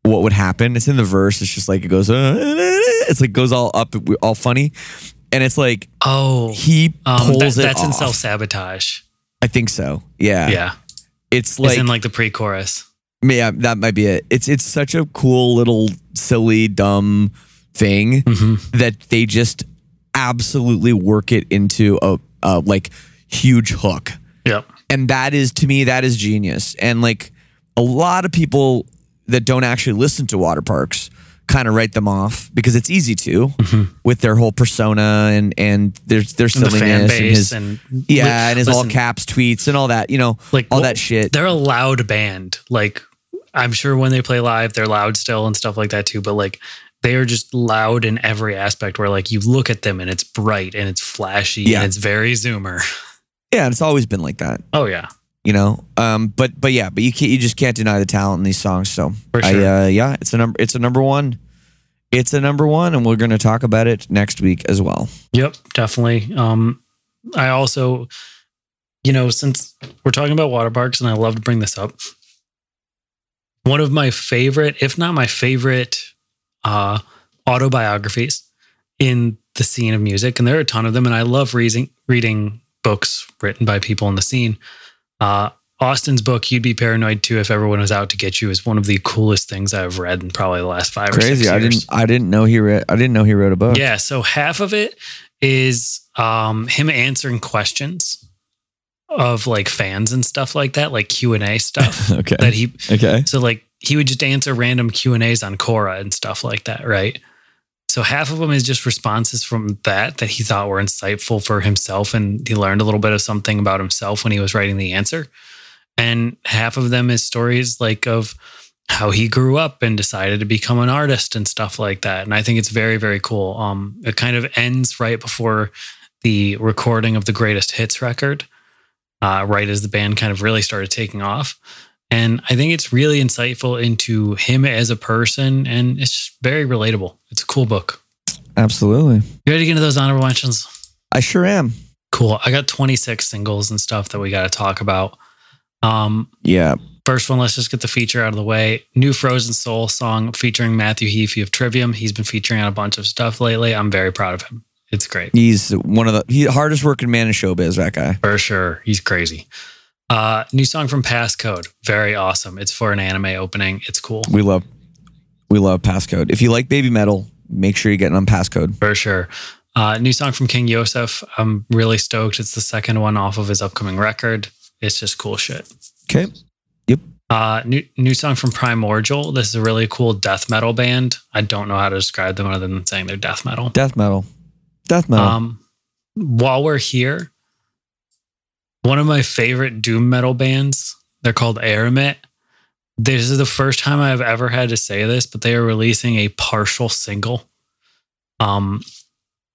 what would happen? It's in the verse. It's just like it goes. uh, it's like goes all up, all funny, and it's like Oh, he um, pulls that- it that's in self sabotage. I think so. Yeah. Yeah, It's it's like, in like the pre-chorus. yeah, that might be it. It's it's such a cool little silly dumb thing Mhm. that they just absolutely work it into a, a like huge hook. Yep. and that is to me that is genius. And like a lot of people that don't actually listen to Waterparks kind of write them off because it's easy to with their whole persona and and their their Mm-hmm. And the fan base his and, yeah and his all caps tweets and all that you know like all well, that shit. They're a loud band. Like I'm sure when they play live, they're loud still and stuff like that too. But like they are just loud in every aspect. Where like you look at them and it's bright and it's flashy Yeah. and it's very zoomer. Yeah, and it's always been like that. Oh yeah, you know um but but yeah but you can't you just can't deny the talent in these songs so For I, uh, yeah it's a number it's a number one it's a number one and we're going to talk about it next week as well Yep, definitely. Um, I also, you know, since we're talking about Waterparks, and I love to bring this up, one of my favorite, if not my favorite, uh, autobiographies in the scene of music, and there are a ton of them, and I love reading reading books written by people in the scene. Uh, Awsten's book, "You'd Be Paranoid Too If Everyone Was Out to Get You," is one of the coolest things I've read in probably the last five or crazy six i years. didn't i didn't know he read i didn't know he wrote a book Yeah, so half of it is um him answering questions of like fans and stuff like that, like Q and A stuff okay that he. okay So like he would just answer random Q and A's on Quora and stuff like that, right? So half of them is just responses from that that he thought were insightful for himself, and he learned a little bit of something about himself when he was writing the answer. And half of them is stories like of how he grew up and decided to become an artist and stuff like that. And I think it's very, very cool. Um, it kind of ends right before the recording of the greatest hits record, uh, right as the band kind of really started taking off. And I think it's really insightful into him as a person, and it's just very relatable. It's a cool book. absolutely You ready to get into those honorable mentions? i sure am Cool. I got 26 singles and stuff that we got to talk about. Um, yeah First one, let's just get the feature out of the way. New Frozen Soul song featuring Matthew Heafy of Trivium. He's been featuring on a bunch of stuff lately. I'm very proud of him. It's great. he's one of the he, hardest working man in showbiz that guy For sure. He's crazy. Uh, new song from Passcode. Very awesome. It's for an anime opening. It's cool. we love we love passcode if you like Babymetal make sure you're getting on passcode For sure. Uh, new song from King Yosef. I'm really stoked. It's the second one off of his upcoming record. It's just cool shit. okay Yep. Uh, new new song from Primordial. This is a really cool death metal band. I don't know how to describe them other than saying they're death metal. death metal death metal Um, while we're here, one of my favorite doom metal bands. They're called Aramit. This is the first time I've ever had to say this, but they are releasing a partial single. Um,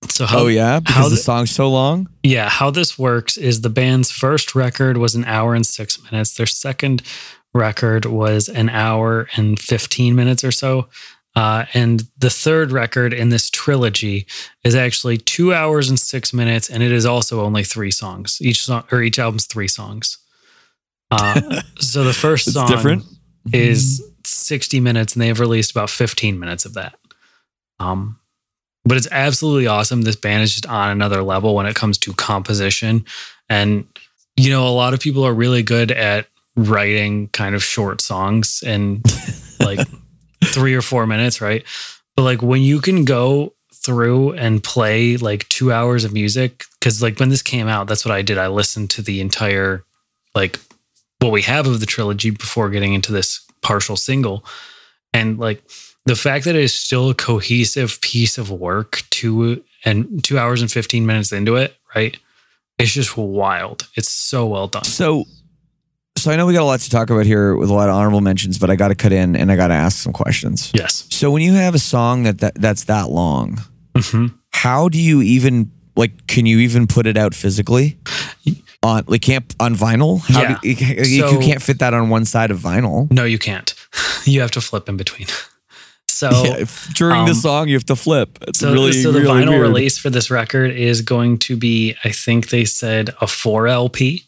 so how, oh yeah because how the the- song's so long yeah, how this works is the band's first record was an hour and six minutes. Their second record was an hour and 15 minutes or so. Uh, and the third record in this trilogy is actually two hours and six minutes, and it is also only three songs. Each song or each album's three songs. Uh, so the first song different. is 60 minutes, and they've released about 15 minutes of that. Um, but it's absolutely awesome. This band is just on another level when it comes to composition. And, you know, a lot of people are really good at writing kind of short songs and like three or four minutes, right? But like when you can go through and play like two hours of music, because like when this came out, that's what I did. I listened to the entire, like, what we have of the trilogy before getting into this partial single. And like the fact that it is still a cohesive piece of work two and two hours and 15 minutes into it, right? It's just wild. It's so well done. So, so I know we got a lot to talk about here with a lot of honorable mentions, but I got to cut in and I got to ask some questions. Yes. So, when you have a song that, that that's that long, hmm how do you even like? Can you even put it out physically on like can't on vinyl? How Yeah. do, you, you can't fit that on one side of vinyl. No, you can't. You have to flip in between. So, Yeah, during the um, song, you have to flip. It's so, really so the really vinyl weird. release for this record is going to be, I think they said a four LP,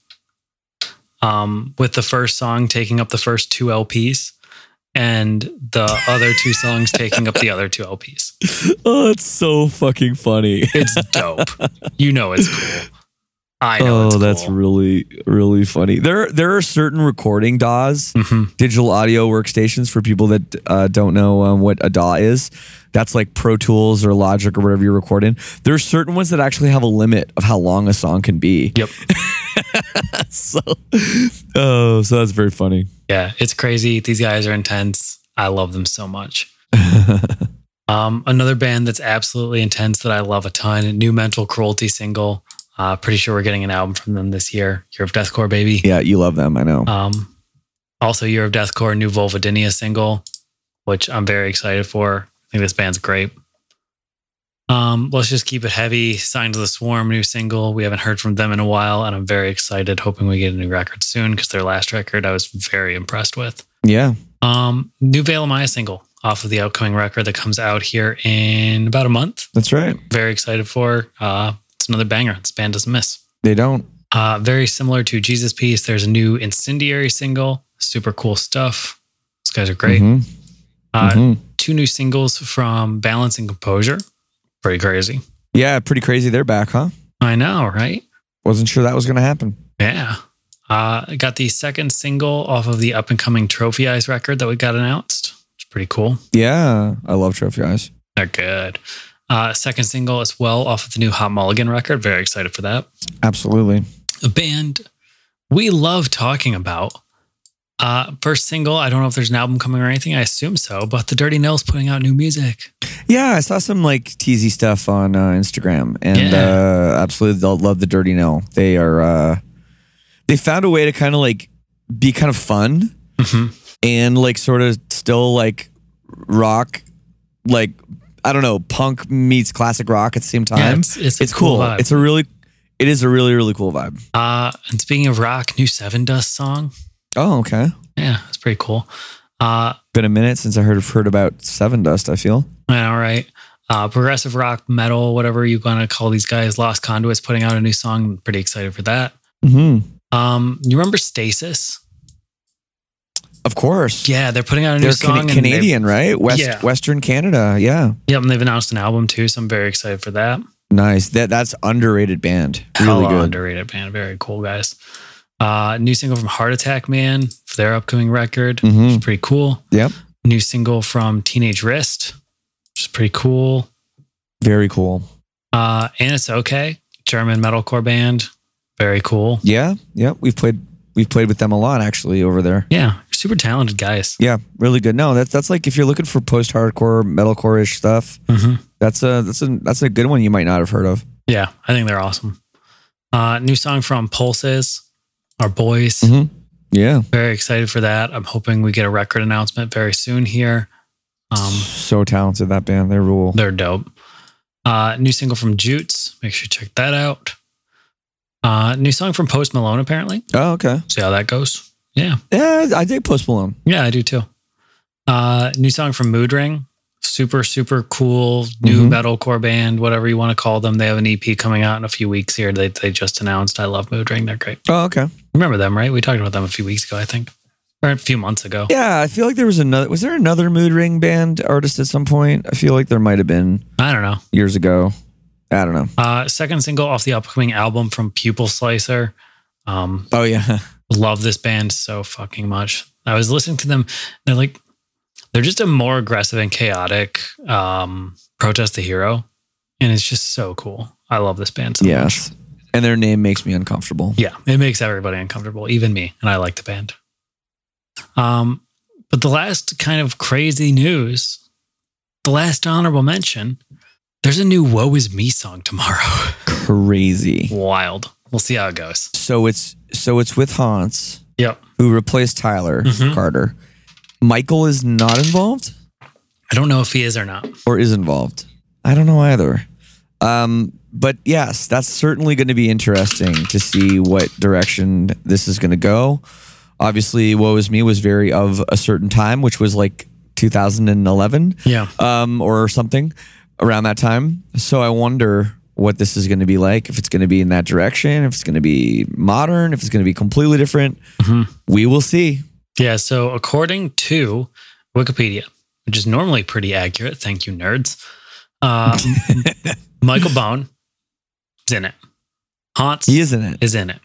um, with the first song taking up the first two LPs, and the other two songs taking up the other two LPs. Oh, it's so fucking funny. It's dope. you know it's cool. I know. Oh, that's really really funny. There there are certain recording DAWs, Mhm. digital audio workstations for people that uh, don't know um, what a DAW is. That's like Pro Tools or Logic or whatever you're recording. There are certain ones that actually have a limit of how long a song can be. Yep. so, oh, so that's very funny. Yeah, it's crazy. These guys are intense. I love them so much. um, another band that's absolutely intense that I love a ton. New Mental Cruelty single. Uh, pretty sure we're getting an album from them this year. Year of Deathcore, baby. yeah, you love them. I know. Um, also, Year of Deathcore, new Vulvodynia single, which I'm very excited for. I think this band's great. Um, let's just keep it heavy. Signs of the Swarm, new single. We haven't heard from them in a while, and I'm very excited. Hoping we get a new record soon because their last record I was very impressed with. yeah. Um, new Veil Maya single off of the upcoming record that comes out here in about a month. That's right. Very excited for. Uh, it's another banger. This band doesn't miss. They don't. Uh, very similar to Jesus Piece. There's a new Incendiary single. Super cool stuff. These guys are great. Mhm. Uh, Mhm. Two new singles from Balance and Composure. Pretty crazy. Yeah, pretty crazy. They're back, huh? I know, right? Wasn't sure that was going to happen. Yeah. Uh, got the second single off of the up and coming Trophy Eyes record that we got announced. It's pretty cool. Yeah, I love Trophy Eyes. They're good. Uh, second single as well off of the new Hot Mulligan record. Very excited for that. Absolutely. A band we love talking about. Uh, first single, I don't know if there's an album coming or anything. I assume so, but the Dirty Nil's putting out new music. Yeah, I saw some like teasy stuff on uh, Instagram, and Yeah. uh, absolutely, they'll love the Dirty Nil. They are. Uh, they found a way to kind of like be kind of fun Mhm. and like sort of still like rock, like I don't know, punk meets classic rock at the same time. Yeah, it's, it's, it's cool. vibe. It's a really, it is a really really cool vibe. Uh, and speaking of rock, new Sevendust song. Oh, okay. Yeah, it's pretty cool. Uh, Been a minute since I heard heard about Sevendust. I feel. all right. Uh, progressive rock, metal, whatever you want to call these guys. Lost Conduits putting out a new song. I'm pretty excited for that. hmm Um, you remember Stasis? Of course. Yeah, they're putting out a new They're song. Can- Canadian, right? West Yeah. Western Canada. Yeah. Yep, and they've announced an album too, so I'm very excited for that. Nice. That that's underrated band. Really Hella good. underrated band. Very cool guys. Uh, new single from Heart Attack Man for their upcoming record, Mhm. which is pretty cool. Yep. New single from Teenage Wrist, which is pretty cool. Very cool. Uh, Annisokay. German metalcore band. Very cool. Yeah. Yeah. We've played we've played with them a lot actually over there. Yeah, super talented guys. Yeah. Really good. No, that's that's like if you're looking for post hardcore, metalcore ish stuff, hmm that's a that's a that's a good one you might not have heard of. Yeah, I think they're awesome. Uh, new song from Pulses, our boys. Mhm. Yeah. Very excited for that. I'm hoping we get a record announcement very soon here. Um, so talented that band. They rule. they're dope. Uh, new single from Jutes. Make sure you check that out. Uh, new song from Post Malone, apparently. Oh, okay. See how that goes. Yeah. Yeah, I dig Post Malone. Yeah, I do too. Uh, new song from Mood Ring. Super, super cool new Mhm. metalcore band, whatever you want to call them. They have an EP coming out in a few weeks here. They, they just announced. I love Mood Ring. They're great. Oh, okay. Remember them, right? We talked about them a few weeks ago, I think, or a few months ago. Yeah, I feel like there was another. Was there another Mood Ring band artist at some point? I feel like there might have been I don't know. years ago. I don't know. Uh, second single off the upcoming album from Pupil Slicer. Um, Oh yeah, love this band so fucking much. I was listening to them. They're like, they're just a more aggressive and chaotic um, protest the hero, and it's just so cool. I love this band so much. yes. And their name makes me uncomfortable. Yeah, it makes everybody uncomfortable, even me, and I like the band. Um, but the last kind of crazy news, the last honorable mention, there's a new "Woe Is Me" song tomorrow. Crazy. Wild. We'll see how it goes. So it's so it's with Hance, Yep. who replaced Tyler Mhm. Carter. Michael is not involved I don't know if he is or not. or is involved. I don't know either. Um, but yes, that's certainly going to be interesting to see what direction this is going to go. Obviously, "Woe Is Me" was very of a certain time, which was like 2011. Yeah. um, or something around that time. So I wonder what this is going to be like. If it's going to be in that direction, if it's going to be modern, if it's going to be completely different. Mhm. We will see. Yeah. So according to Wikipedia, which is normally pretty accurate, thank you, nerds. Uh, Michael Bohn is in it. Hance He is in it. is in it.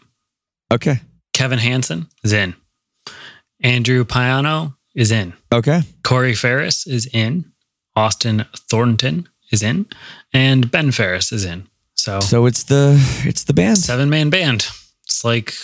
Okay. Kevin Hansen is in. Andrew Paiano is in. Okay. Corey Ferris is in. Austin Thornton is in. And Ben Ferris is in. So, So it's the it's the band. seven man band. It's like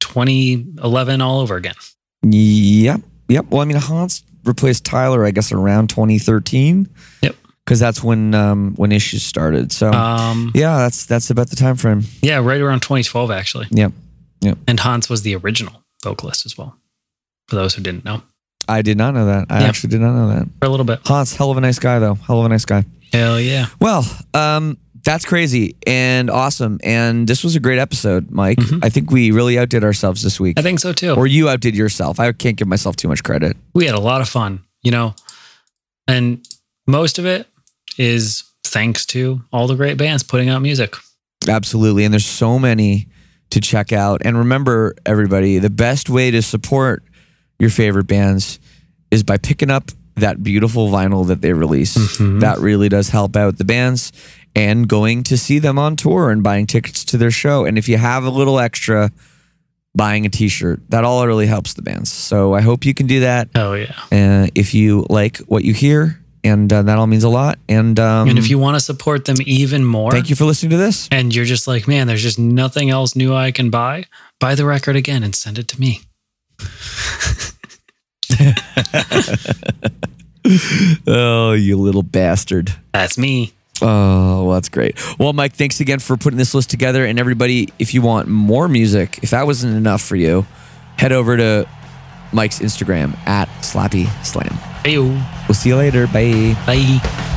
2011 all over again. Yep. Yep. Well, I mean, Hance replaced Tyler, I guess, around 2013. Yep. Because that's when um, when issues started. So Um, yeah, that's that's about the time frame. yeah, right around 2012 actually. Yep. Yep. And Hance was the original vocalist as well. For those who didn't know, I did not know that. I Yeah. actually did not know that. for a little bit. Hance, hell of a nice guy, though. Hell of a nice guy. Hell yeah. Well, um, that's crazy and awesome. And this was a great episode, Mike. Mhm. I think we really outdid ourselves this week. I think so too. or you outdid yourself. I can't give myself too much credit. we had a lot of fun, you know, and most of it is thanks to all the great bands putting out music. Absolutely. And there's so many to check out. And remember, everybody, the best way to support your favorite bands is by picking up that beautiful vinyl that they release. Mhm. That really does help out the bands and going to see them on tour and buying tickets to their show. And if you have a little extra, buying a t shirt, that all really helps the bands. So I hope you can do that Oh yeah. uh, if you like what you hear. And uh, that all means a lot. And, um, and if you want to support them even more, thank you for listening to this. and you're just like, man, there's just nothing else new I can buy, buy the record again and send it to me. Oh, you little bastard. That's me. Oh, well, that's great. Well, Mike, thanks again for putting this list together. And everybody, if you want more music, if that wasn't enough for you, head over to Mike's Instagram at Slappy Slam. Hey, We'll see you later. Bye. bye.